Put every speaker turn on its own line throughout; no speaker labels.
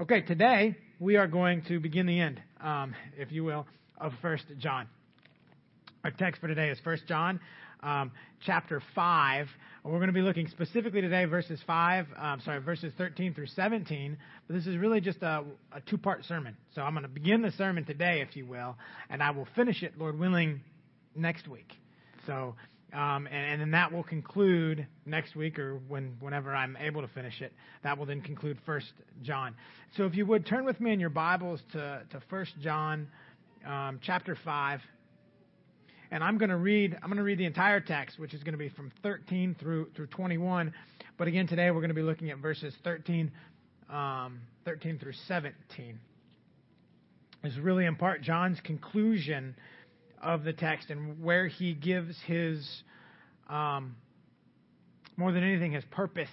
Okay, today we are going to begin the end, um, if you will, of First John. Our text for today is First John, um, chapter five. We're going to be looking specifically today verses five, um, sorry, verses thirteen through seventeen. But this is really just a, a two-part sermon. So I'm going to begin the sermon today, if you will, and I will finish it, Lord willing, next week. So um, and, and, then that will conclude next week or when, whenever I'm able to finish it. That will then conclude First John. So if you would turn with me in your Bibles to, to 1 John um, chapter 5. And I'm going to read I'm going to read the entire text, which is going to be from 13 through through 21. But again, today we're going to be looking at verses 13 um, 13 through 17. It's really in part John's conclusion of the text and where he gives his, um, more than anything, his purpose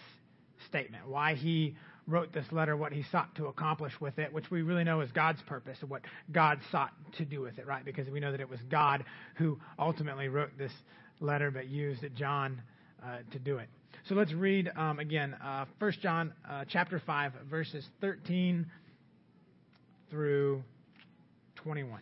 statement, why he wrote this letter, what he sought to accomplish with it, which we really know is God's purpose and what God sought to do with it, right? Because we know that it was God who ultimately wrote this letter but used John uh, to do it. So let's read um, again, uh, 1 John uh, chapter 5, verses 13 through 21.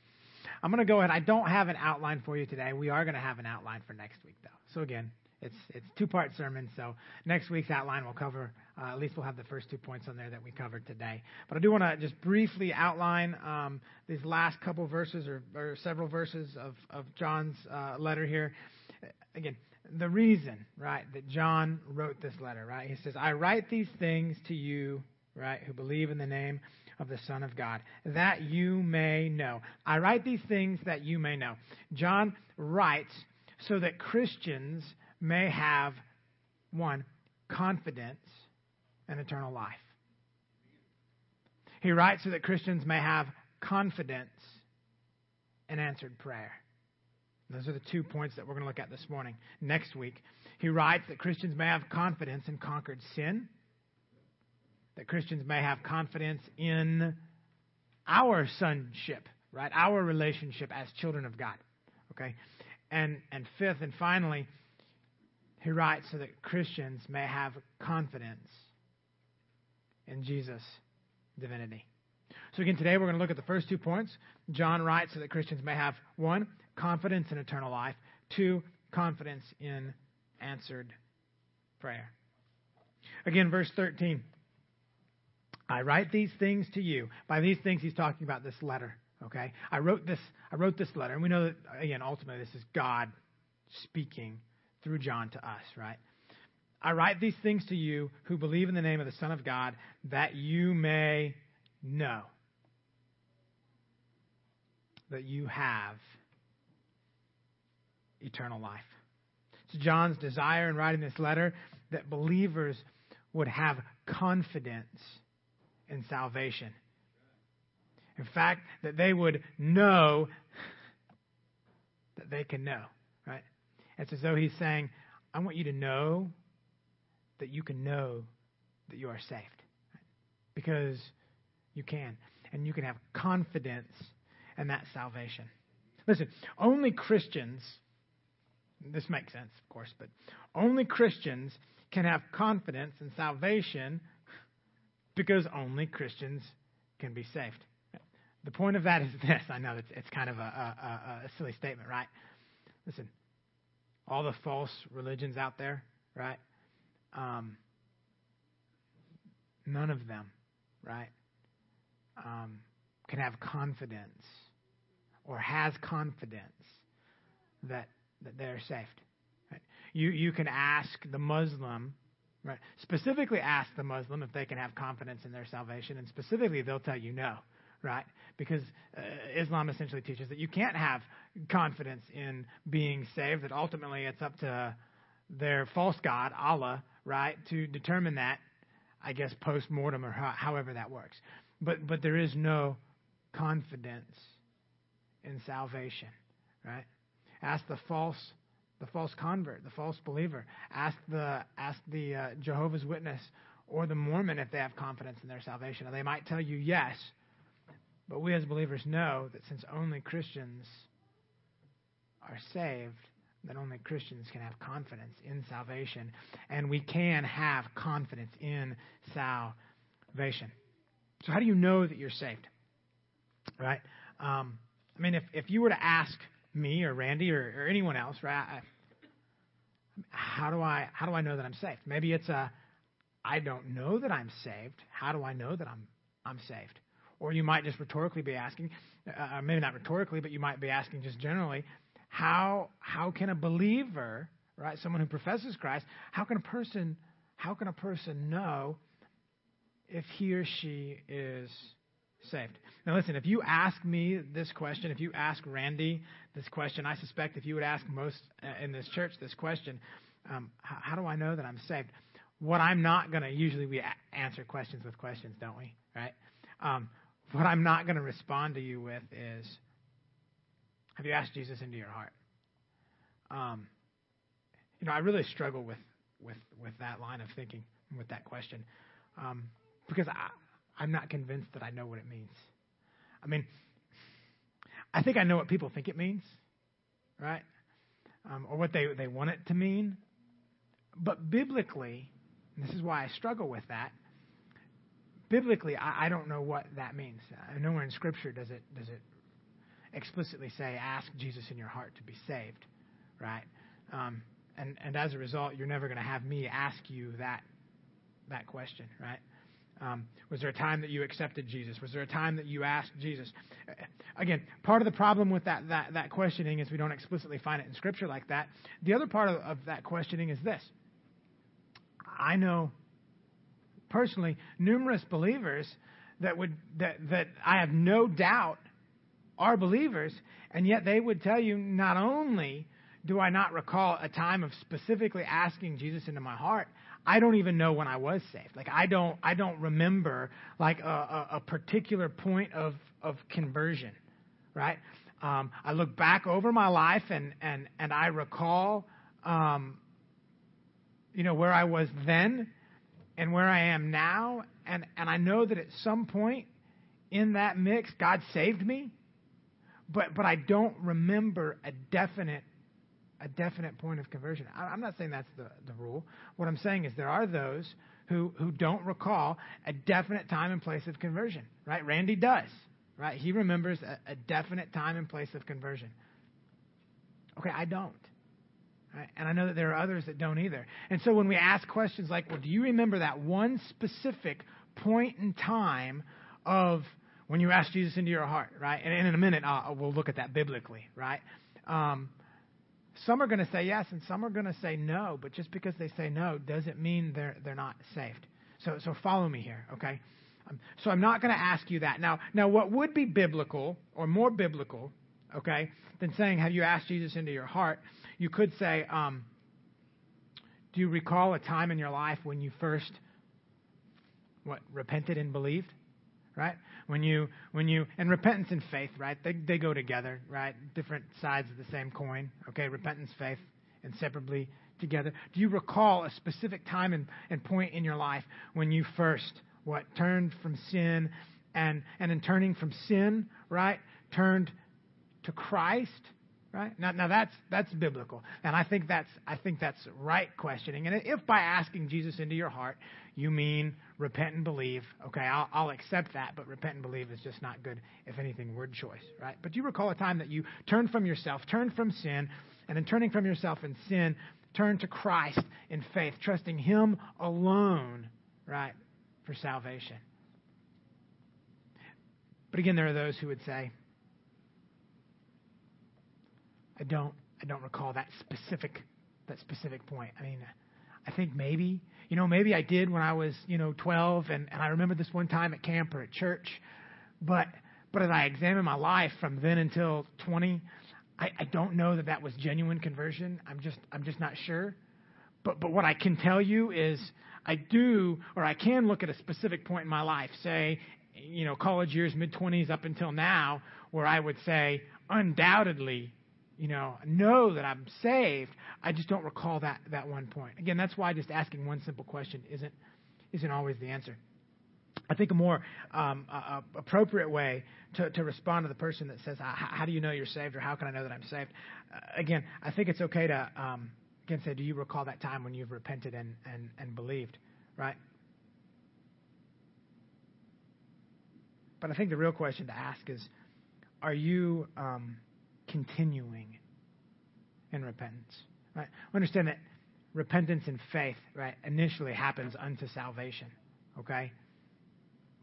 I'm going to go ahead. I don't have an outline for you today. We are going to have an outline for next week, though. So again, it's it's two part sermon. So next week's outline will cover uh, at least we'll have the first two points on there that we covered today. But I do want to just briefly outline um, these last couple verses or, or several verses of of John's uh, letter here. Again, the reason right that John wrote this letter, right? He says, "I write these things to you, right, who believe in the name of the Son of God, that you may know. I write these things that you may know. John writes so that Christians may have, one, confidence and eternal life. He writes so that Christians may have confidence and answered prayer. Those are the two points that we're going to look at this morning. Next week, he writes that Christians may have confidence in conquered sin that Christians may have confidence in our sonship, right? Our relationship as children of God. Okay? And and fifth and finally, he writes so that Christians may have confidence in Jesus' divinity. So again, today we're going to look at the first two points. John writes so that Christians may have one, confidence in eternal life, two, confidence in answered prayer. Again, verse 13. I write these things to you. By these things, he's talking about this letter. Okay, I wrote this. I wrote this letter, and we know that again, ultimately, this is God speaking through John to us, right? I write these things to you who believe in the name of the Son of God, that you may know that you have eternal life. It's John's desire in writing this letter that believers would have confidence in salvation. In fact, that they would know that they can know, right? It's as though he's saying, I want you to know that you can know that you are saved. Because you can. And you can have confidence in that salvation. Listen, only Christians, this makes sense, of course, but only Christians can have confidence in salvation because only Christians can be saved. The point of that is this. I know it's, it's kind of a, a, a silly statement, right? Listen, all the false religions out there, right? Um, none of them, right, um, can have confidence or has confidence that, that they're saved. Right? You, you can ask the Muslim, right, specifically ask the Muslim if they can have confidence in their salvation, and specifically they'll tell you no right? Because uh, Islam essentially teaches that you can't have confidence in being saved, that ultimately it's up to their false god, Allah, right, to determine that, I guess, post mortem or ho- however that works. But, but there is no confidence in salvation, right? Ask the false the false convert, the false believer. Ask the ask the uh, Jehovah's Witness or the Mormon if they have confidence in their salvation. And they might tell you yes, but we as believers know that since only Christians are saved, that only Christians can have confidence in salvation. And we can have confidence in salvation. So, how do you know that you're saved? Right? Um, I mean, if, if you were to ask me or Randy or, or anyone else, right, I, how do I how do I know that I'm saved? Maybe it's a I don't know that I'm saved. How do I know that I'm I'm saved? Or you might just rhetorically be asking, uh, maybe not rhetorically, but you might be asking just generally, how how can a believer, right, someone who professes Christ, how can a person how can a person know if he or she is saved? Now listen, if you ask me this question, if you ask Randy this question, I suspect if you would ask most uh, in this church this question, um, how, do I know that I'm saved? What I'm not going to usually we answer questions with questions, don't we? Right? Um, what I'm not going to respond to you with is Have you asked Jesus into your heart? Um, you know, I really struggle with, with, with that line of thinking, with that question, um, because I, I'm not convinced that I know what it means. I mean, I think I know what people think it means, right? Um, or what they, they want it to mean. But biblically, this is why I struggle with that, biblically, I, I don't know what that means. Nowhere in Scripture does it does it explicitly say, "Ask Jesus in your heart to be saved," right? Um, and and as a result, you're never going to have me ask you that that question, right? Um, was there a time that you accepted Jesus? Was there a time that you asked Jesus? Again, part of the problem with that, that, that questioning is we don't explicitly find it in Scripture like that. The other part of, of that questioning is this I know personally numerous believers that would that that I have no doubt are believers, and yet they would tell you not only do I not recall a time of specifically asking Jesus into my heart, I don't even know when I was saved. Like I don't I don't remember like a, a, a particular point of of conversion, right? Um, I look back over my life and and and I recall, um, you know, where I was then and where I am now. And, and I know that at some point in that mix, God saved me. But, but I don't remember a definite a definite point of conversion. I'm not saying that's the, the rule. What I'm saying is there are those who, who don't recall a definite time and place of conversion, right? Randy does, right? He remembers a, a definite time and place of conversion. Okay, I don't. Right? And I know that there are others that don't either. And so when we ask questions like, well, do you remember that one specific point in time of when you asked Jesus into your heart, right? And, in a minute, uh, we'll look at that biblically, right? Um, some are going to say yes, and some are going to say no. But just because they say no doesn't mean they're they're not saved. So so follow me here, okay? Um, so I'm not going to ask you that now. Now, what would be biblical or more biblical, okay, than saying, "Have you asked Jesus into your heart?" You could say, um, do you recall a time in your life when you first what repented and believed? Right? When you when you and repentance and faith, right? They they go together, right? Different sides of the same coin. Okay, repentance, faith, inseparably together. Do you recall a specific time and, and point in your life when you first what turned from sin and and in turning from sin, right, turned to Christ, right? Now, now that's that's biblical, and I think that's I think that's right questioning. And if by asking Jesus into your heart you mean repent and believe, okay, I'll, I'll accept that. But repent and believe is just not good, if anything, word choice, right? But do you recall a time that you turned from yourself, turned from sin, and in turning from yourself and sin, turned to Christ in faith, trusting Him alone, right, for salvation. But again, there are those who would say, I don't I don't recall that specific that specific point. I mean, I think maybe, you know, maybe I did when I was, you know, 12 and, and I remember this one time at camp or at church. But but as I examine my life from then until 20, I, I don't know that that was genuine conversion. I'm just I'm just not sure. But but what I can tell you is I do or I can look at a specific point in my life, say, you know, college years, mid 20s up until now, where I would say undoubtedly you know, know that I'm saved. I just don't recall that, that one point. Again, that's why just asking one simple question isn't, isn't always the answer. I think a more um, appropriate way to, to respond to the person that says, How do you know you're saved, or how can I know that I'm saved? Uh, again, I think it's okay to, um, again, say, Do you recall that time when you've repented and, and, and believed, right? But I think the real question to ask is, Are you. Um, continuing in repentance. Right? Understand that repentance and faith, right, initially happens unto salvation. Okay?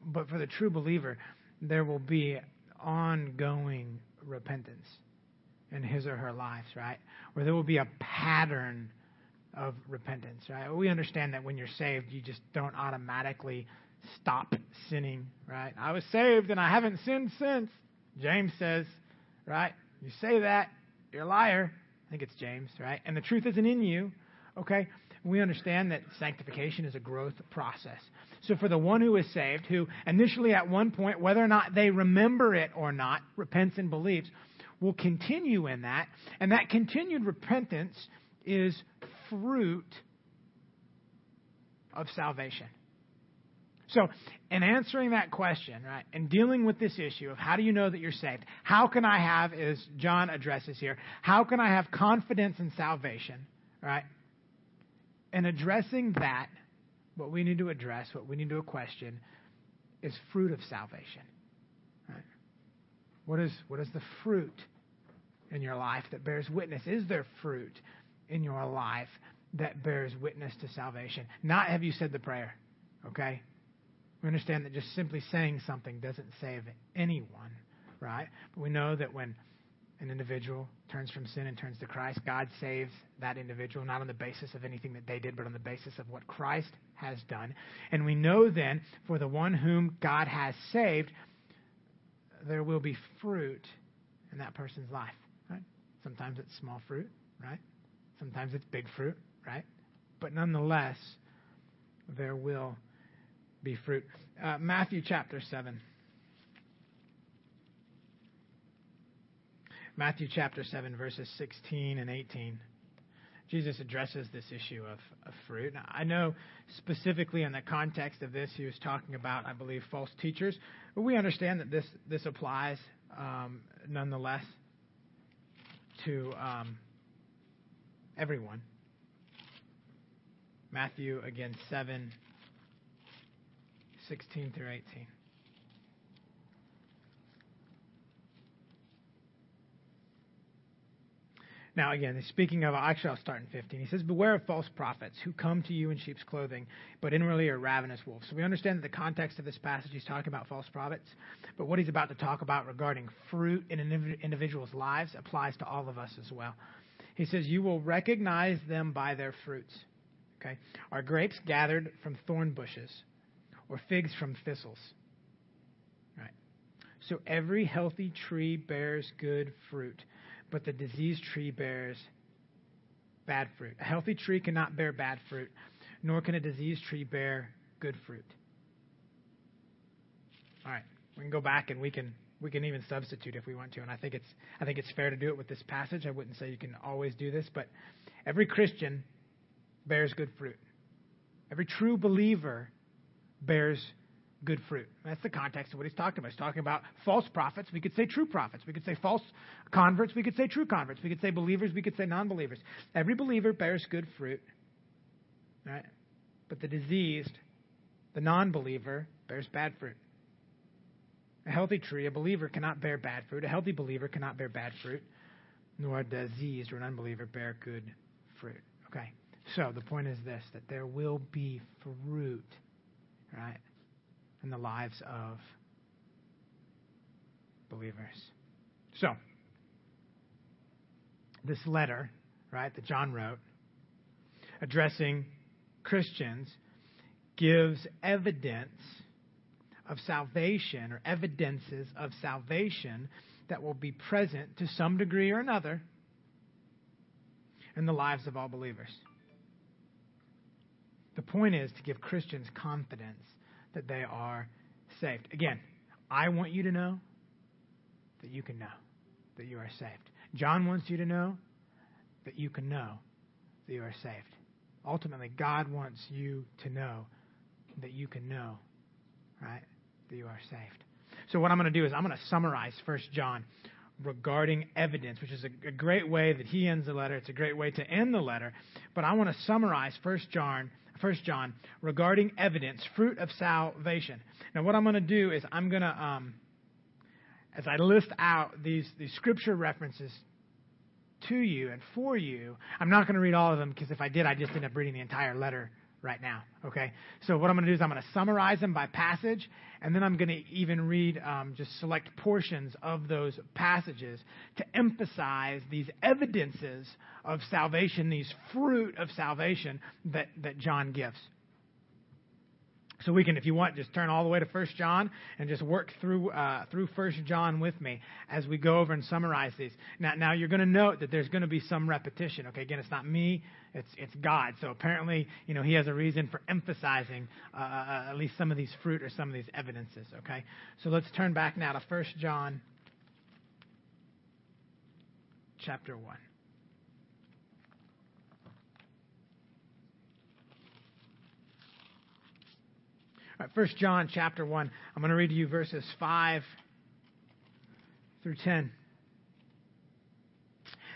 But for the true believer, there will be ongoing repentance in his or her lives, right? Where there will be a pattern of repentance, right? We understand that when you're saved, you just don't automatically stop sinning, right? I was saved and I haven't sinned since. James says, right? You say that, you're a liar. I think it's James, right? And the truth isn't in you, okay? We understand that sanctification is a growth process. So for the one who is saved, who initially at one point, whether or not they remember it or not, repents and believes, will continue in that. And that continued repentance is fruit of salvation. So, in answering that question, right, and dealing with this issue of how do you know that you're saved, how can I have, as John addresses here, how can I have confidence in salvation, right? And addressing that, what we need to address, what we need to question, is fruit of salvation. Right? What is what is the fruit in your life that bears witness? Is there fruit in your life that bears witness to salvation? Not have you said the prayer, okay? We understand that just simply saying something doesn't save anyone, right? But we know that when an individual turns from sin and turns to Christ, God saves that individual not on the basis of anything that they did, but on the basis of what Christ has done. And we know then, for the one whom God has saved, there will be fruit in that person's life, right? Sometimes it's small fruit, right? Sometimes it's big fruit, right? But nonetheless, there will be fruit. Uh, Matthew chapter 7. Matthew chapter 7, verses 16 and 18. Jesus addresses this issue of, of fruit. Now, I know specifically in the context of this, he was talking about, I believe, false teachers. But we understand that this, this applies um, nonetheless to um, everyone. Matthew, again, 7, 16 through 18. Now, again, speaking of, actually, I'll start in 15. He says, Beware of false prophets who come to you in sheep's clothing, but inwardly are ravenous wolves. So we understand that the context of this passage, he's talking about false prophets, but what he's about to talk about regarding fruit in an individual's lives applies to all of us as well. He says, You will recognize them by their fruits. Okay? Are grapes gathered from thorn bushes or figs from thistles. Right. So every healthy tree bears good fruit, but the diseased tree bears bad fruit. A healthy tree cannot bear bad fruit, nor can a diseased tree bear good fruit. All right, we can go back and we can we can even substitute if we want to, and I think it's I think it's fair to do it with this passage. I wouldn't say you can always do this, but every Christian bears good fruit. Every true believer bears good fruit. That's the context of what he's talking about. He's talking about false prophets. We could say true prophets. We could say false converts. We could say true converts. We could say believers. We could say non believers. Every believer bears good fruit. Right? But the diseased, the non believer, bears bad fruit. A healthy tree, a believer cannot bear bad fruit. A healthy believer cannot bear bad fruit, nor a diseased or an unbeliever bear good fruit. Okay? So the point is this that there will be fruit, right? in the lives of believers. So, this letter, right, that John wrote, addressing Christians, gives evidence of salvation or evidences of salvation that will be present to some degree or another in the lives of all believers. The point is to give Christians confidence that they are saved. Again, I want you to know that you can know that you are saved. John wants you to know that you can know that you are saved. Ultimately, God wants you to know that you can know, right, that you are saved. So, what I'm going to do is I'm going to summarize First John regarding evidence, which is a, a, great way that he ends the letter. It's a great way to end the letter. But I want to summarize First John First John, regarding evidence, fruit of salvation. Now, what I'm going to do is I'm going to, um, as I list out these, these scripture references to you and for you, I'm not going to read all of them because if I did, I'd just end up reading the entire letter right now. Okay? So what I'm going to do is I'm going to summarize them by passage, and then I'm going to even read um, just select portions of those passages to emphasize these evidences of salvation, these fruit of salvation that, that John gives. So we can, if you want, just turn all the way to First John and just work through uh, through First John with me as we go over and summarize these. Now, now you're going to note that there's going to be some repetition. Okay, again, it's not me, it's it's God. So apparently, you know, He has a reason for emphasizing uh, uh, at least some of these fruit or some of these evidences. Okay, so let's turn back now to First John, chapter one. Right, 1 John chapter 1. I'm going to read to you verses 5 through 10.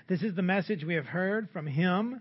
This is the message we have heard from him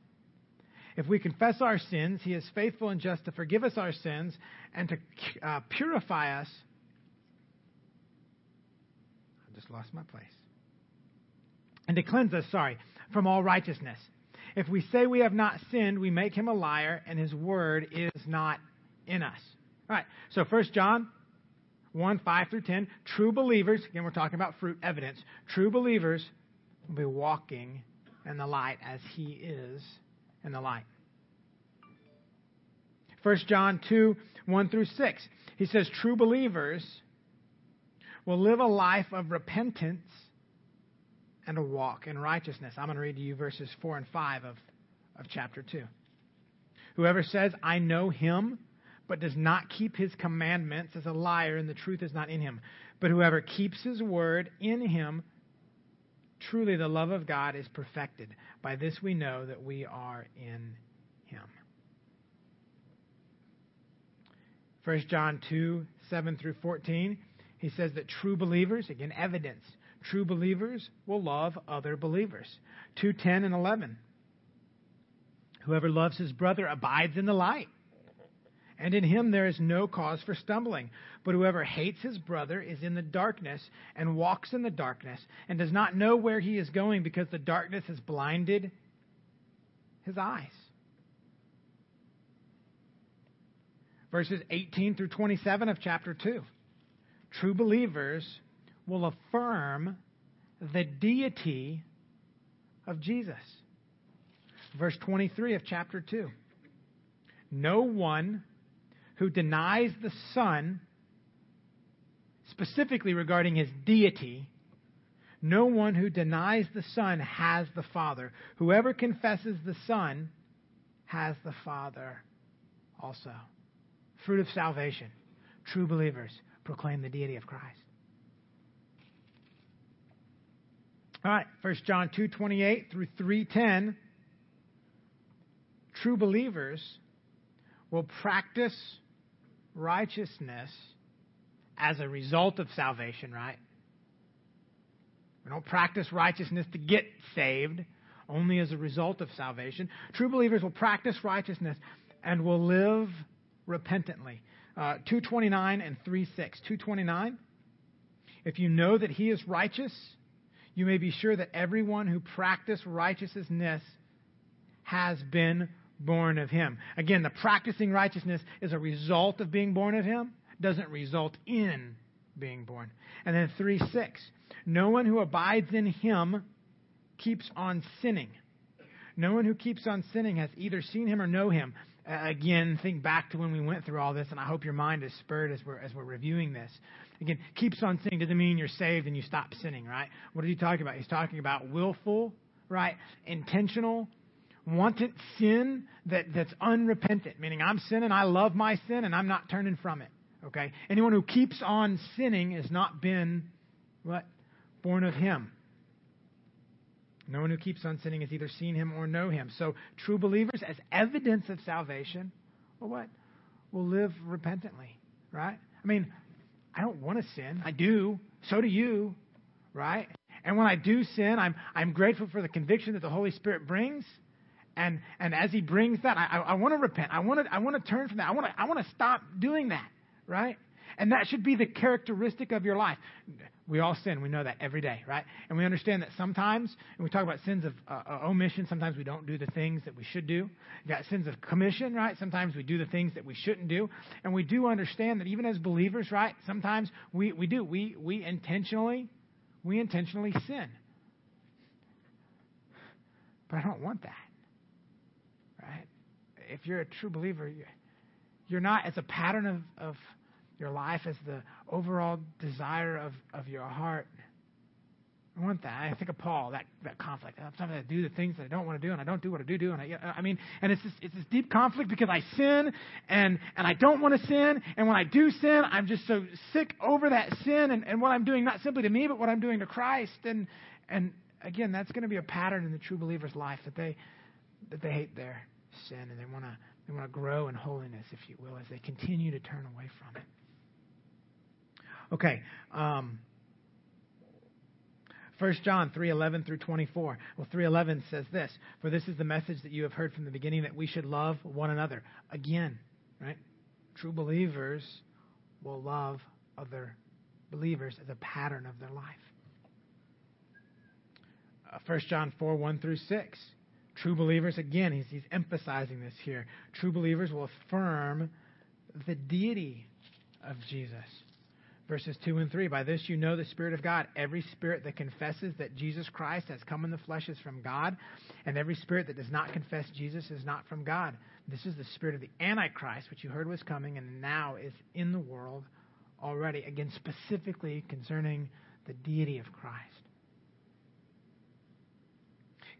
If we confess our sins, he is faithful and just to forgive us our sins and to uh, purify us. I just lost my place. And to cleanse us, sorry, from all righteousness. If we say we have not sinned, we make him a liar, and his word is not in us. All right, so First John 1 5 through 10, true believers, again, we're talking about fruit evidence, true believers will be walking in the light as he is in the light. 1 John 2 1 through 6, he says, true believers will live a life of repentance and a walk in righteousness. I'm going to read to you verses 4 and 5 of, of chapter 2. Whoever says, I know him, but does not keep his commandments is a liar, and the truth is not in him. But whoever keeps his word in him, truly the love of God is perfected. By this we know that we are in him. 1 John 2 7 through 14, he says that true believers, again, evidence, true believers will love other believers. 2 10 and 11. Whoever loves his brother abides in the light and in him there is no cause for stumbling. But whoever hates his brother is in the darkness and walks in the darkness and does not know where he is going because the darkness has blinded his eyes. Verses 18 through 27 of chapter 2. True believers will affirm the deity of Jesus. Verse 23 of chapter 2. No one who denies the Son, specifically regarding his deity, No one who denies the Son has the Father. Whoever confesses the Son has the Father also. Fruit of salvation. True believers proclaim the deity of Christ. All right, 1 John 2:28 through 3:10 True believers will practice righteousness as a result of salvation, right? We don't practice righteousness to get saved, only as a result of salvation. True believers will practice righteousness and will live repentantly. Uh, 229 and 36. 229. If you know that he is righteous, you may be sure that everyone who practices righteousness has been born of him. Again, the practicing righteousness is a result of being born of him, doesn't result in being born. And then 3 6. No one who abides in him keeps on sinning. No one who keeps on sinning has either seen him or know him. Uh, again, think back to when we went through all this, and I hope your mind is spurred as we're, as we're reviewing this. Again, keeps on sinning doesn't mean you're saved and you stop sinning, right? What are you talking about? He's talking about willful, right? Intentional, wanted sin that, that's unrepentant, meaning I'm sinning, I love my sin, and I'm not turning from it. Okay? Anyone who keeps on sinning has not been what? Born of him. No one who keeps on sinning has either seen him or know him. So true believers, as evidence of salvation, well what? Will live repentantly, right? I mean, I don't want to sin. I do. So do you, right? And when I do sin, I'm I'm grateful for the conviction that the Holy Spirit brings. And and as He brings that, I, I, I want to repent. I want to I want to turn from that. I want to I want to stop doing that, right? And that should be the characteristic of your life. We all sin. We know that every day, right? And we understand that sometimes, and we talk about sins of uh, uh, omission, sometimes we don't do the things that we should do. You got sins of commission, right? Sometimes we do the things that we shouldn't do. And we do understand that even as believers, right? Sometimes we, we do. We, we intentionally, we intentionally sin. But I don't want that, right? If you're a true believer, you're not as a pattern of, of your life as the overall desire of, of your heart. I want that. I think of Paul, that, that conflict. I'm sometimes I do the things that I don't want to do, and I don't do what I do do. And I, I mean, and it's this, it's this deep conflict because I sin, and, and I don't want to sin. And when I do sin, I'm just so sick over that sin and, and what I'm doing, not simply to me, but what I'm doing to Christ. And, and again, that's going to be a pattern in the true believer's life that they, that they hate their sin and they want to they want to grow in holiness, if you will, as they continue to turn away from it. Okay. Um, 1 John 3:11 through 24. Well, 3:11 says this, "For this is the message that you have heard from the beginning that we should love one another." Again, right? True believers will love other believers as a pattern of their life. Uh, 1 John 4 1 through 6. True believers, again, he's, he's emphasizing this here. True believers will affirm the deity of Jesus verses 2 and 3. By this you know the Spirit of God. Every spirit that confesses that Jesus Christ has come in the flesh is from God, and every spirit that does not confess Jesus is not from God. This is the spirit of the Antichrist, which you heard was coming and now is in the world already. Again, specifically concerning the deity of Christ.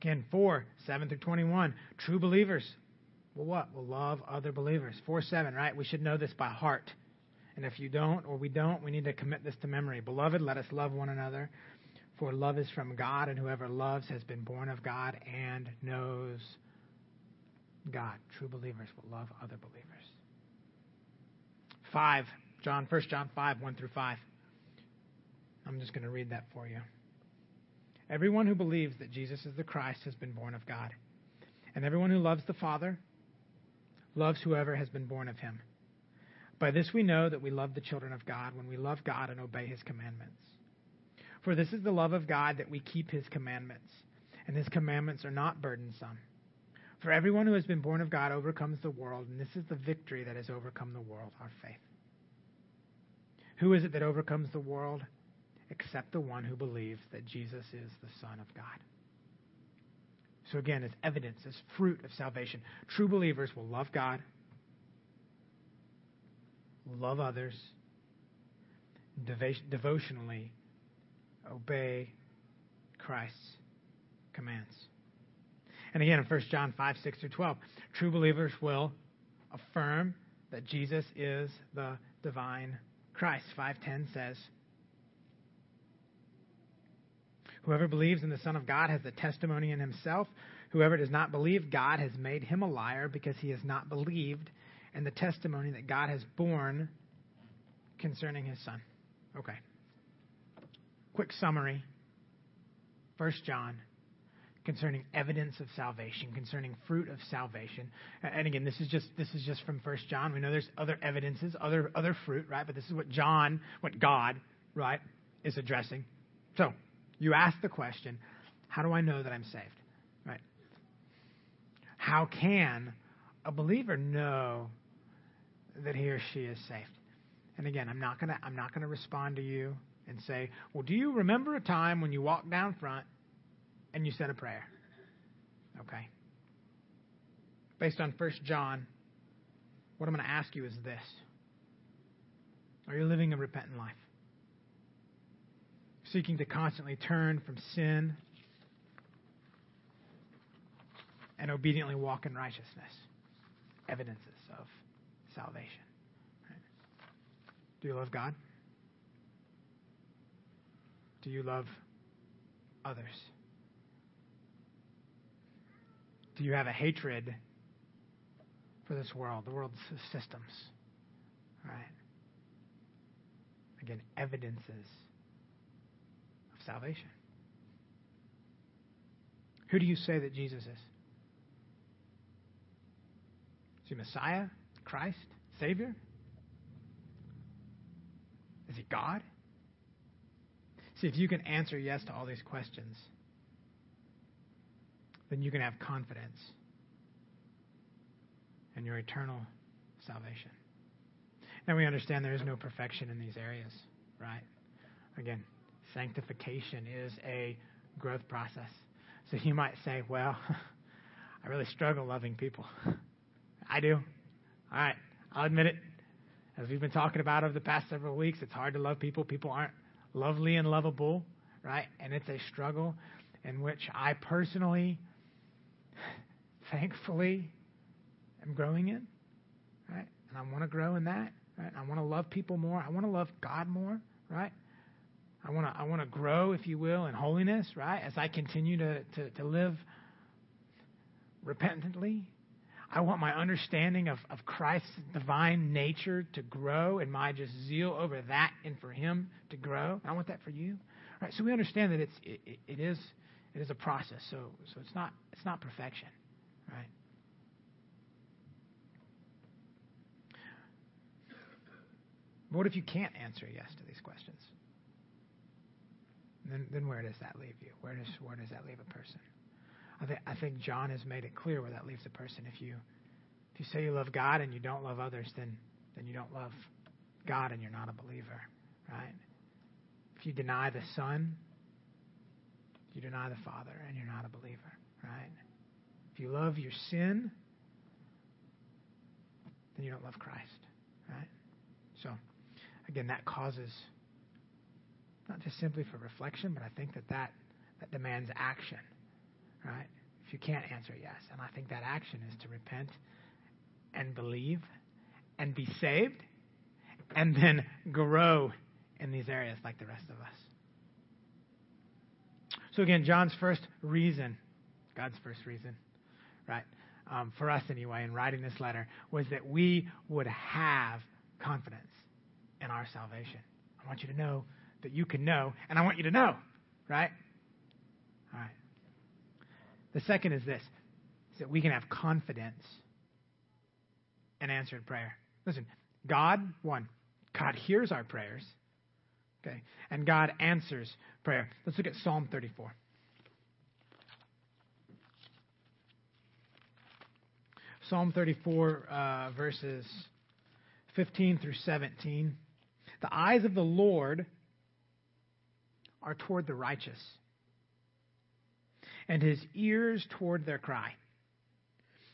Again, 4, 7 through 21. True believers will what? Will love other believers. 4, 7, right? We should know this by heart. And if you don't, or we don't, we need to commit this to memory. Beloved, let us love one another, for love is from God, and whoever loves has been born of God and knows God. True believers will love other believers. 5, John, 1 John 5, 1 through 5. I'm just going to read that for you. Everyone who believes that Jesus is the Christ has been born of God. And everyone who loves the Father loves whoever has been born of him. By this we know that we love the children of God when we love God and obey his commandments. For this is the love of God that we keep his commandments, and his commandments are not burdensome. For everyone who has been born of God overcomes the world, and this is the victory that has overcome the world, our faith. Who is it that overcomes the world? Except the one who believes that Jesus is the Son of God. So again, as evidence, as fruit of salvation, true believers will love God love others, devotionally obey Christ's commands. And again, in 1 John 5, 6 through 12, true believers will affirm that Jesus is the divine Christ. 5:10 says, Whoever believes in the Son of God has the testimony in himself. Whoever does not believe God has made him a liar because he has not believed in the testimony that God has borne concerning his Son. Okay. Quick summary. First John concerning evidence of salvation, concerning fruit of salvation. And again, this is just this is just from First John. We know there's other evidences, other other fruit, right? But this is what John, what God, right, is addressing. So, you ask the question, how do I know that I'm saved? Right? How can a believer know that he or she is saved? And again, I'm not gonna I'm not gonna respond to you and say, Well, do you remember a time when you walked down front and you said a prayer. Okay? Based on 1 John, what I'm going to ask you is this Are you living a repentant life? Seeking to constantly turn from sin and obediently walk in righteousness. Evidences of salvation. Do you love God? Do you love others? Do you have a hatred for this world, the world's systems? Right? Again, evidences salvation. Who do you say that Jesus is? Is he Messiah, Christ, Savior? Is he God? See, if you can answer yes to all these questions, then you can have confidence in your eternal salvation. Now we understand there is no perfection in these areas, right? Again, sanctification is a growth process. So you might say, well, I really struggle loving people. I do. All right, I'll admit it. As we've been talking about over the past several weeks, it's hard to love people. People aren't lovely and lovable, right? And it's a struggle in which I personally thankfully am growing in, right? And I want to grow in that, right? I want to love people more. I want to love God more, right? I want to I want to grow, if you will, in holiness, right? As I continue to, to, to live repentantly. I want my understanding of, of Christ's divine nature to grow and my just zeal over that and for him to grow. I want that for you. Right? So we understand that it's it, it is it is a process. So so it's not it's not perfection. Right? What if you can't answer yes to these questions? Then, then where does that leave you? Where does where does that leave a person? I think I think John has made it clear where that leaves a person. If you if you say you love God and you don't love others, then then you don't love God and you're not a believer, right? If you deny the Son, you deny the Father and you're not a believer, right? If you love your sin, then you don't love Christ, right? So, again, that causes not just simply for reflection, but I think that that, that demands action, right? If you can't answer yes, and I think that action is to repent and believe and be saved and then grow in these areas like the rest of us. So, again, John's first reason, God's first reason right? Um, for us anyway, in writing this letter, was that we would have confidence in our salvation. I want you to know that you can know, and I want you to know, right? All right. The second is this is that we can have confidence in answered prayer. Listen, God, one, God hears our prayers, okay, and God answers prayer. Let's look at Psalm 34. Psalm 34, uh, verses 15 through 17. The eyes of the Lord are toward the righteous, and his ears toward their cry.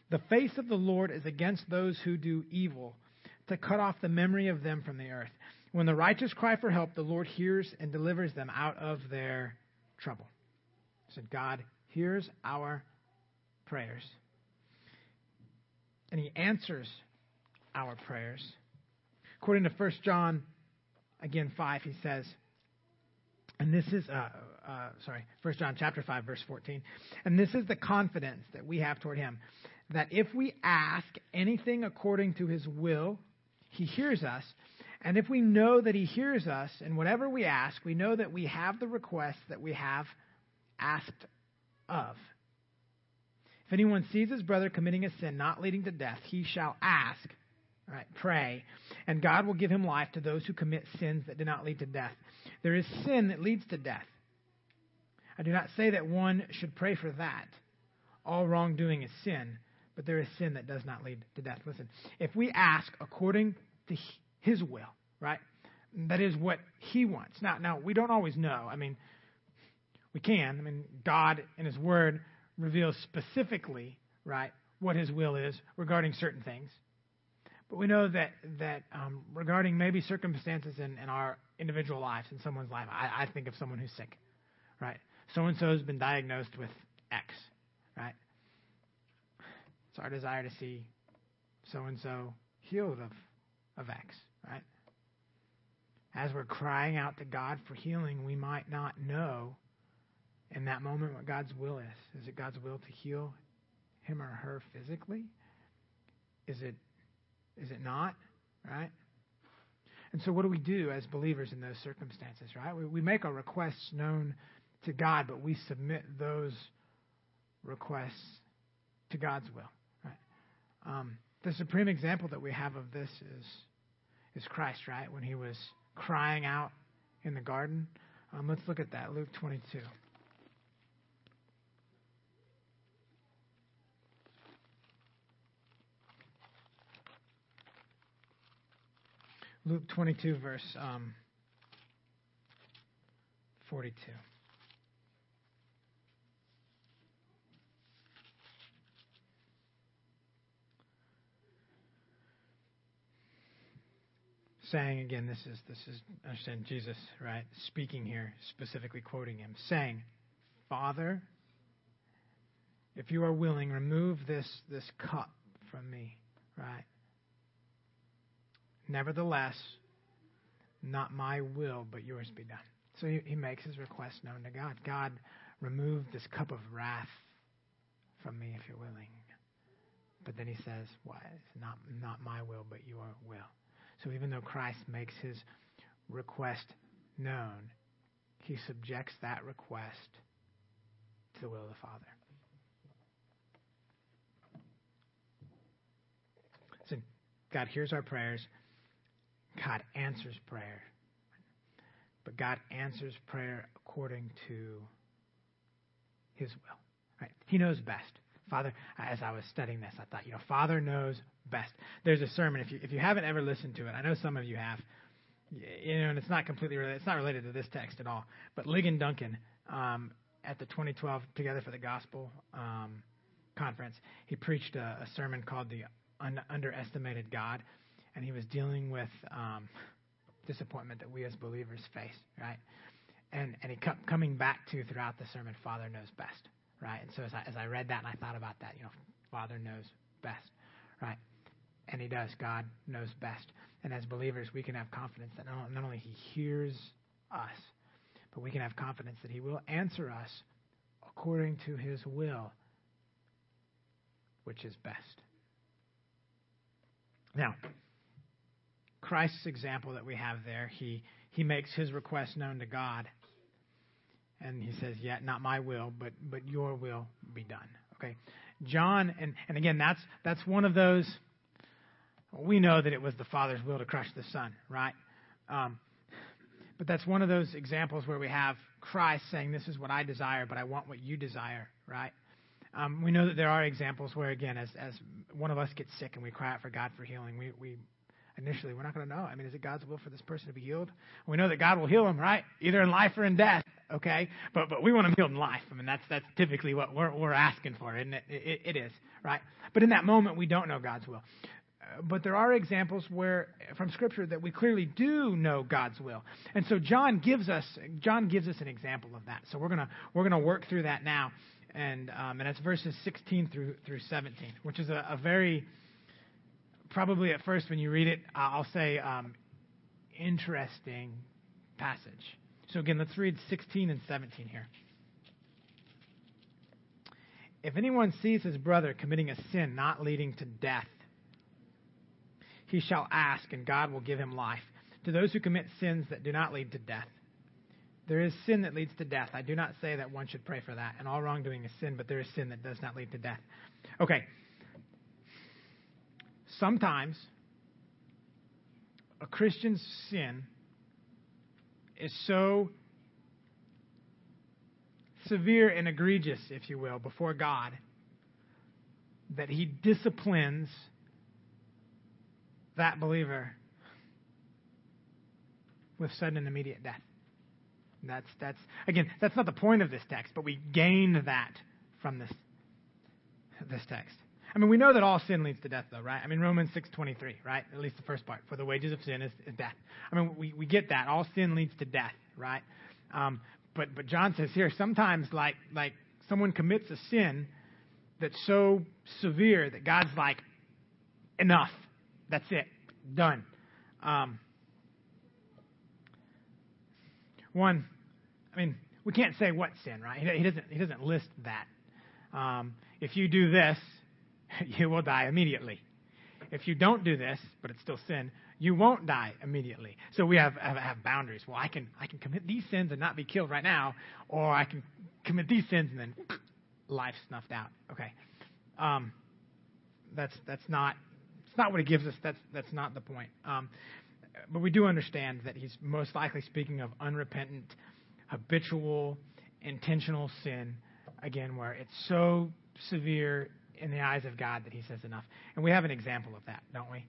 The face of the Lord is against those who do evil, to cut off the memory of them from the earth. When the righteous cry for help, the Lord hears and delivers them out of their trouble. said, God hears our prayers. And he answers our prayers. According to 1 John, again, 5, he says, and this is, uh, uh, sorry, 1 John chapter 5, verse 14. And this is the confidence that we have toward him, that if we ask anything according to his will, he hears us. And if we know that he hears us, and whatever we ask, we know that we have the request that we have asked of. If anyone sees his brother committing a sin not leading to death, he shall ask, pray, and God will give him life to those who commit sins that do not lead to death. There is sin that leads to death. I do not say that one should pray for that. All wrongdoing is sin, but there is sin that does not lead to death. Listen, if we ask according to his will, right? That is what he wants. Now, now we don't always know. I mean, we can. I mean, God in his word reveals specifically, right, what his will is regarding certain things. But we know that that um, regarding maybe circumstances in, in our individual lives, in someone's life, I, I think of someone who's sick, right? So and so has been diagnosed with X, right? It's our desire to see so and so healed of, of X, right? As we're crying out to God for healing, we might not know in that moment what God's will is. Is it God's will to heal him or her physically? Is it is it not? Right? And so, what do we do as believers in those circumstances, right? We, we make our requests known to God, but we submit those requests to God's will, right? Um, the supreme example that we have of this is, is Christ, right? When he was crying out in the garden. Um, let's look at that, Luke 22. Luke 22, verse um, 42. saying again this is this is understand jesus right speaking here specifically quoting him saying father if you are willing remove this this cup from me right Nevertheless, not my will, but yours be done. So he, makes his request known to God. God, remove this cup of wrath from me if you're willing. But then he says, Why? It's not, not my will, but your will. So even though Christ makes his request known, he subjects that request to the will of the Father. So God hears our prayers. God answers prayer. But God answers prayer according to His will. Right? He knows best. Father, as I was studying this, I thought, you know, Father knows best. There's a sermon. If you if you haven't ever listened to it, I know some of you have. You know, and it's not completely related. It's not related to this text at all. But Ligon Duncan, um, at the 2012 Together for the Gospel um, conference, he preached a, a sermon called "The Un- Underestimated God." And he was dealing with um, disappointment that we as believers face, right? And and he kept coming back to throughout the sermon, Father knows best, right? And so as I, as I read that and I thought about that, you know, Father knows best, right? And he does. God knows best. And as believers, we can have confidence that not, not only he hears us, but we can have confidence that he will answer us according to his will, which is best. Now, Christ's example that we have there, he, he makes his request known to God. And he says, Yet not my will, but, but your will be done. Okay. John, and, and again, that's, that's one of those, we know that it was the Father's will to crush the Son, right? Um, but that's one of those examples where we have Christ saying, This is what I desire, but I want what you desire, right? Um, we know that there are examples where, again, as, as one of us gets sick and we cry out for God for healing, we, we initially. We're not going to know. I mean, is it God's will for this person to be healed? We know that God will heal him, right? Either in life or in death. Okay, but but we want him healed in life. I mean, that's that's typically what we're we're asking for, isn't it? It, it is, right? But in that moment, we don't know God's will. but there are examples where from scripture that we clearly do know God's will. And so John gives us John gives us an example of that. So we're to we're to work through that now. And um, and it's verses 16 through through 17, which is a, a, very probably at first when you read it, I'll say um, interesting passage. So again, let's read 16 and 17 here. If anyone sees his brother committing a sin not leading to death, he shall ask, and God will give him life. To those who commit sins that do not lead to death, there is sin that leads to death. I do not say that one should pray for that. And all wrongdoing is sin, but there is sin that does not lead to death. Okay. Sometimes a Christian's sin is so severe and egregious, if you will, before God that he disciplines that believer with sudden and immediate death. that's that's again that's not the point of this text, but we gain that from this this text. I mean, we know that all sin leads to death, though, right? I mean, Romans six twenty three, right? At least the first part. For the wages of sin is, is death. I mean, we, we get that. All sin leads to death, right? Um, but but John says here sometimes like like someone commits a sin that's so severe that God's like, enough. That's it. Done. Um, one, I mean, we can't say what sin, right? He, doesn't. He doesn't list that. Um, if you do this, you will die immediately. If you don't do this, but it's still sin, you won't die immediately. So we have, have, have boundaries. Well, I can I can commit these sins and not be killed right now, or I can commit these sins and then life snuffed out. Okay, um, that's that's not it's not what he gives us. That's that's not the point. Um, but we do understand that he's most likely speaking of unrepentant, habitual, intentional sin. Again, where it's so severe in the eyes of God that he says enough. And we have an example of that, don't we?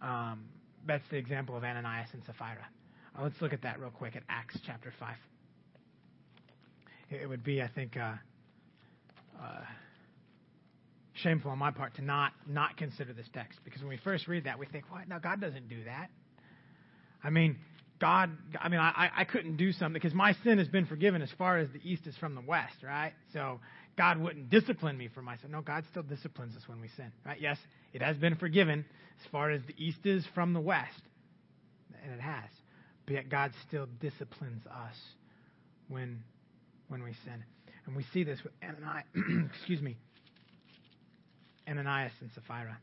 Um, that's the example of Ananias and Sapphira. Uh, let's look at that real quick at Acts chapter 5. It would be, I think, uh, uh, shameful on my part to not not consider this text because when we first read that we think, what? No, God doesn't do that. I mean, God. I mean, I I couldn't do something because my sin has been forgiven as far as the east is from the west, right? So God wouldn't discipline me for my sin. No, God still disciplines us when we sin, right? Yes, it has been forgiven as far as the east is from the west, and it has. But yet God still disciplines us when when we sin. And we see this with Ananias, excuse me, Ananias and Sapphira.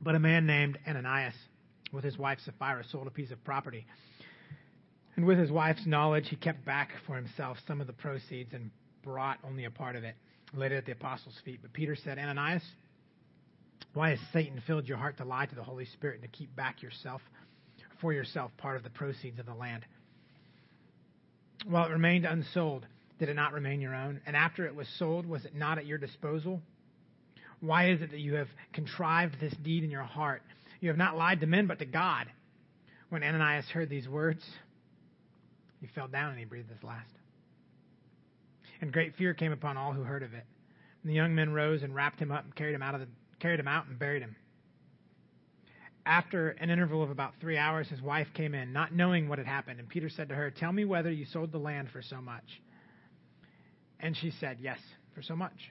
But a man named Ananias, with his wife Sapphira, sold a piece of property. And with his wife's knowledge, he kept back for himself some of the proceeds and brought only a part of it, laid it at the apostles' feet. But Peter said, Ananias, why has Satan filled your heart to lie to the Holy Spirit and to keep back yourself for yourself part of the proceeds of the land? While it remained unsold, did it not remain your own? And after it was sold, was it not at your disposal? Why is it that you have contrived this deed in your heart? You have not lied to men, but to God. When Ananias heard these words, he fell down and he breathed his last. And great fear came upon all who heard of it. And the young men rose and wrapped him up and carried him out of the, carried him out and buried him. After an interval of about three hours, his wife came in, not knowing what had happened. And Peter said to her, Tell me whether you sold the land for so much. And she said, Yes, for so much.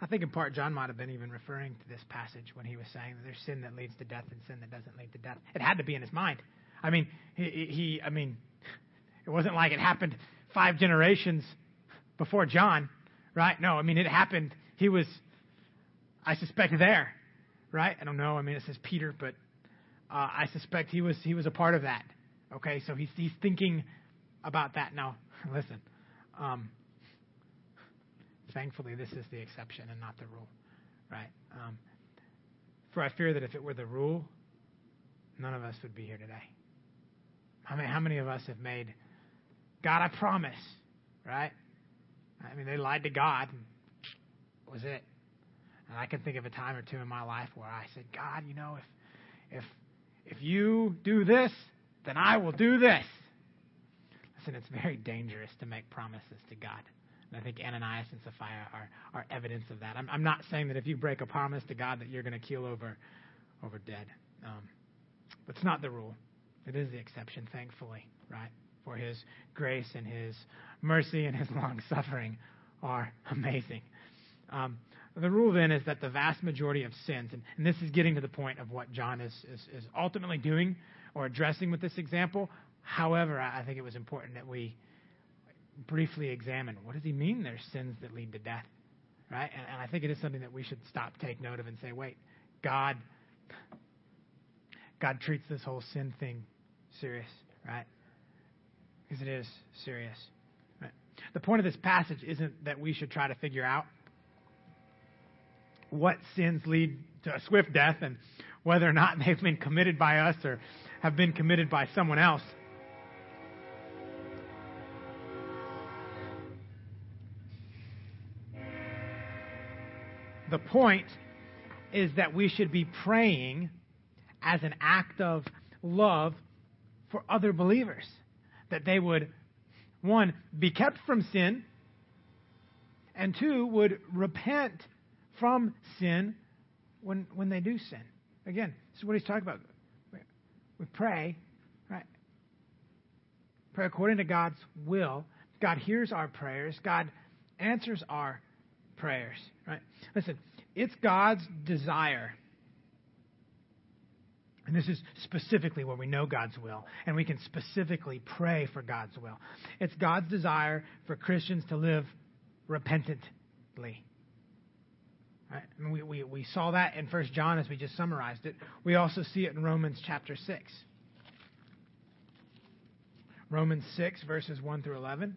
I think in part John might have been even referring to this passage when he was saying that there's sin that leads to death and sin that doesn't lead to death. It had to be in his mind. I mean, he, he I mean, it wasn't like it happened five generations before John, right? No, I mean it happened. He was, I suspect, there, right? I don't know. I mean, it says Peter, but uh, I suspect he was he was a part of that. Okay, so he's he's thinking about that now. Listen, um, Thankfully, this is the exception and not the rule. right? Um, for I fear that if it were the rule, none of us would be here today. I mean, how many of us have made, God, I promise, right? I mean, they lied to God. And was it? And I can think of a time or two in my life where I said, God, you know, if if if you do this, then I will do this. Listen, it's very dangerous to make promises to God. And I think Ananias and Sapphira are, are evidence of that. I'm, I'm not saying that if you break a promise to God that you're going to keel over over dead. Um, but it's not the rule. It is the exception, thankfully, right? For his grace and his mercy and his long suffering are amazing. Um, the rule then is that the vast majority of sins, and, and this is getting to the point of what John is, is, is, ultimately doing or addressing with this example. However, I, I think it was important that we briefly examine what does he mean there's sins that lead to death, right? And, and I think it is something that we should stop, take note of, and say, wait, God, God treats this whole sin thing serious, right? Because it is serious. Right? The point of this passage isn't that we should try to figure out what sins lead to a swift death and whether or not they've been committed by us or have been committed by someone else. The point is that we should be praying as an act of love for other believers. That they would, one, be kept from sin, and two, would repent from sin when, when they do sin. Again, this is what he's talking about. We pray, right? Pray according to God's will. God hears our prayers. God answers our prayers, right? Listen, it's God's desire. And this is specifically where we know God's will, and we can specifically pray for God's will. It's God's desire for Christians to live repentantly. Right? And we, we, we saw that in 1 John as we just summarized it. We also see it in Romans chapter 6. Romans 6, verses 1 through 11.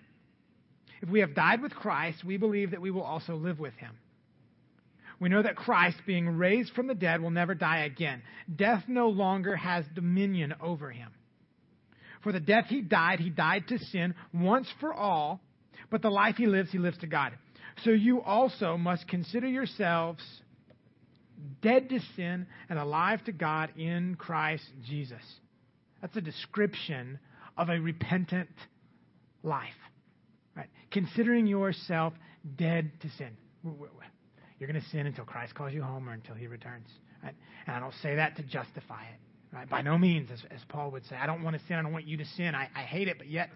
if we have died with Christ, we believe that we will also live with him. We know that Christ, being raised from the dead, will never die again. Death no longer has dominion over him. For the death he died, he died to sin once for all, but the life he lives, he lives to God. So you also must consider yourselves dead to sin and alive to God in Christ Jesus. That's a description of a repentant life. Right? Considering yourself dead to sin. You're going to sin until Christ calls you home or until he returns. Right? And I don't say that to justify it. Right? By no means, as, as Paul would say. I don't want to sin. I don't want you to sin. I, I hate it, but yet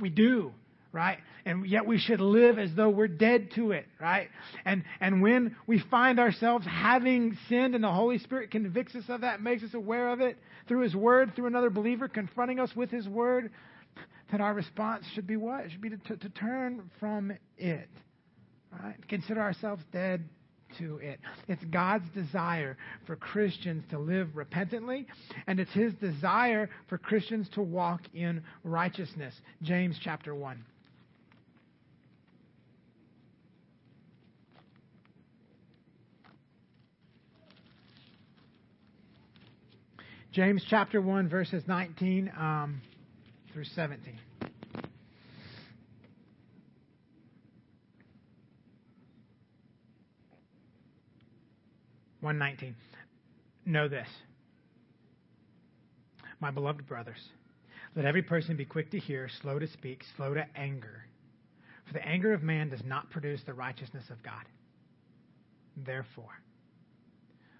we do right? And yet we should live as though we're dead to it, right? And and when we find ourselves having sinned and the Holy Spirit convicts us of that, makes us aware of it through his word, through another believer confronting us with his word, then our response should be what? It should be to, to, to turn from it. Right? Consider ourselves dead to it. It's God's desire for Christians to live repentantly, and it's His desire for Christians to walk in righteousness. James chapter 1. James chapter 1, verses 19. Um, through 17. One nineteen. Know this, my beloved brothers. Let every person be quick to hear, slow to speak, slow to anger. For the anger of man does not produce the righteousness of God. Therefore,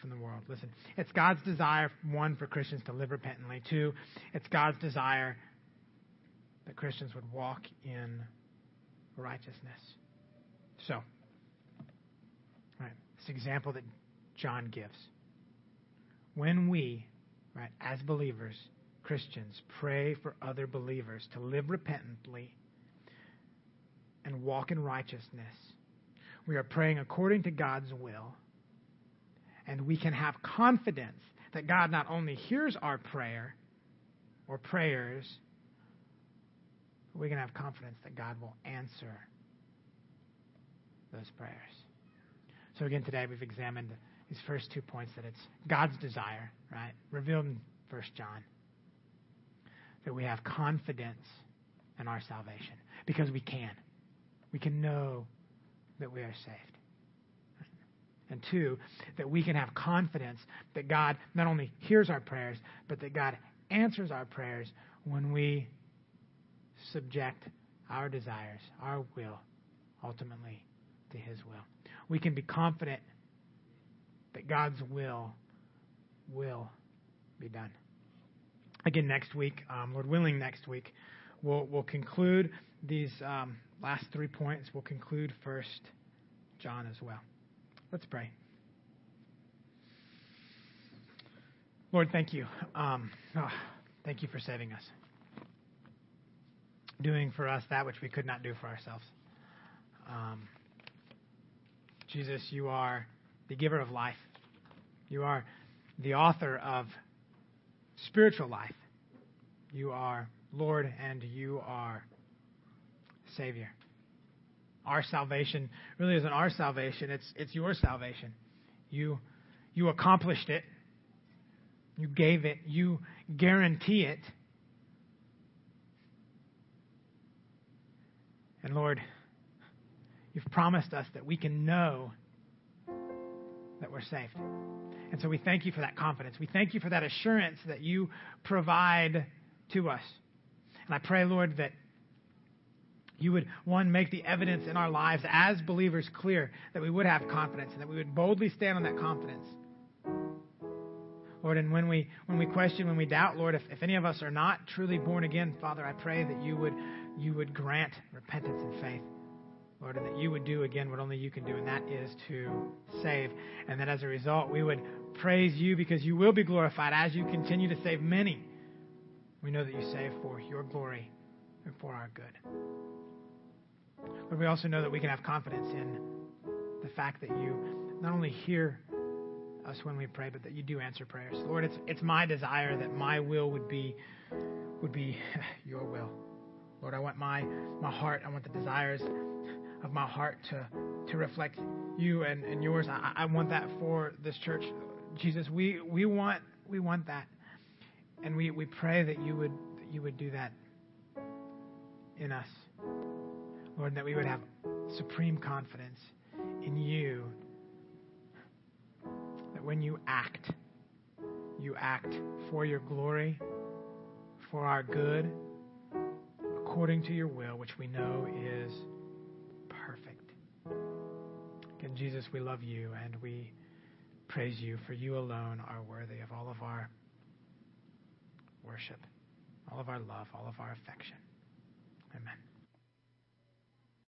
from the world. Listen, it's God's desire, one, for Christians to live repentantly. Two, it's God's desire that Christians would walk in righteousness. So, right, this example that John gives. When we, right, as believers, Christians, pray for other believers to live repentantly and walk in righteousness. We are praying according to God's will, and we can have confidence that God not only hears our prayer or prayers, but we can have confidence that God will answer those prayers. So, again, today we've examined these first two points that it's God's desire, right? Revealed in 1 John that we have confidence in our salvation because we can. We can know that we are saved. And two, that we can have confidence that God not only hears our prayers, but that God answers our prayers when we subject our desires, our will, ultimately to His will. We can be confident that God's will will be done again next week, um, Lord willing, next week, we'll, we'll conclude these um, last three points. We'll conclude First John as well. Let's pray. Lord, thank you. Um, oh, thank you for saving us, doing for us that which we could not do for ourselves. Um, Jesus, you are the giver of life. You are the author of spiritual life. You are Lord and you are Savior. Our salvation really isn't our salvation, it's, it's your salvation. You, you accomplished it, you gave it, you guarantee it. And Lord, you've promised us that we can know that we're saved. And so we thank you for that confidence. We thank you for that assurance that you provide to us. And I pray, Lord, that you would, one, make the evidence in our lives as believers clear, that we would have confidence and that we would boldly stand on that confidence. Lord, and when we when we question, when we doubt, Lord, if, if any of us are not truly born again, Father, I pray that you would you would grant repentance and faith. Lord, and that you would do again what only you can do, and that is to save. And that as a result, we would praise you because you will be glorified as you continue to save many. We know that you save for your glory and for our good. But we also know that we can have confidence in the fact that you not only hear us when we pray, but that you do answer prayers. Lord, it's it's my desire that my will would be would be your will. Lord, I want my my heart, I want the desires of my heart to, to reflect you and, and yours. I, I want that for this church. Jesus, we, we want we want that. And we, we pray that you would that you would do that in us. Lord, that we would have supreme confidence in you. That when you act, you act for your glory, for our good, according to your will, which we know is perfect. and Jesus, we love you and we praise you, for you alone are worthy of all of our worship, all of our love, all of our affection. Amen.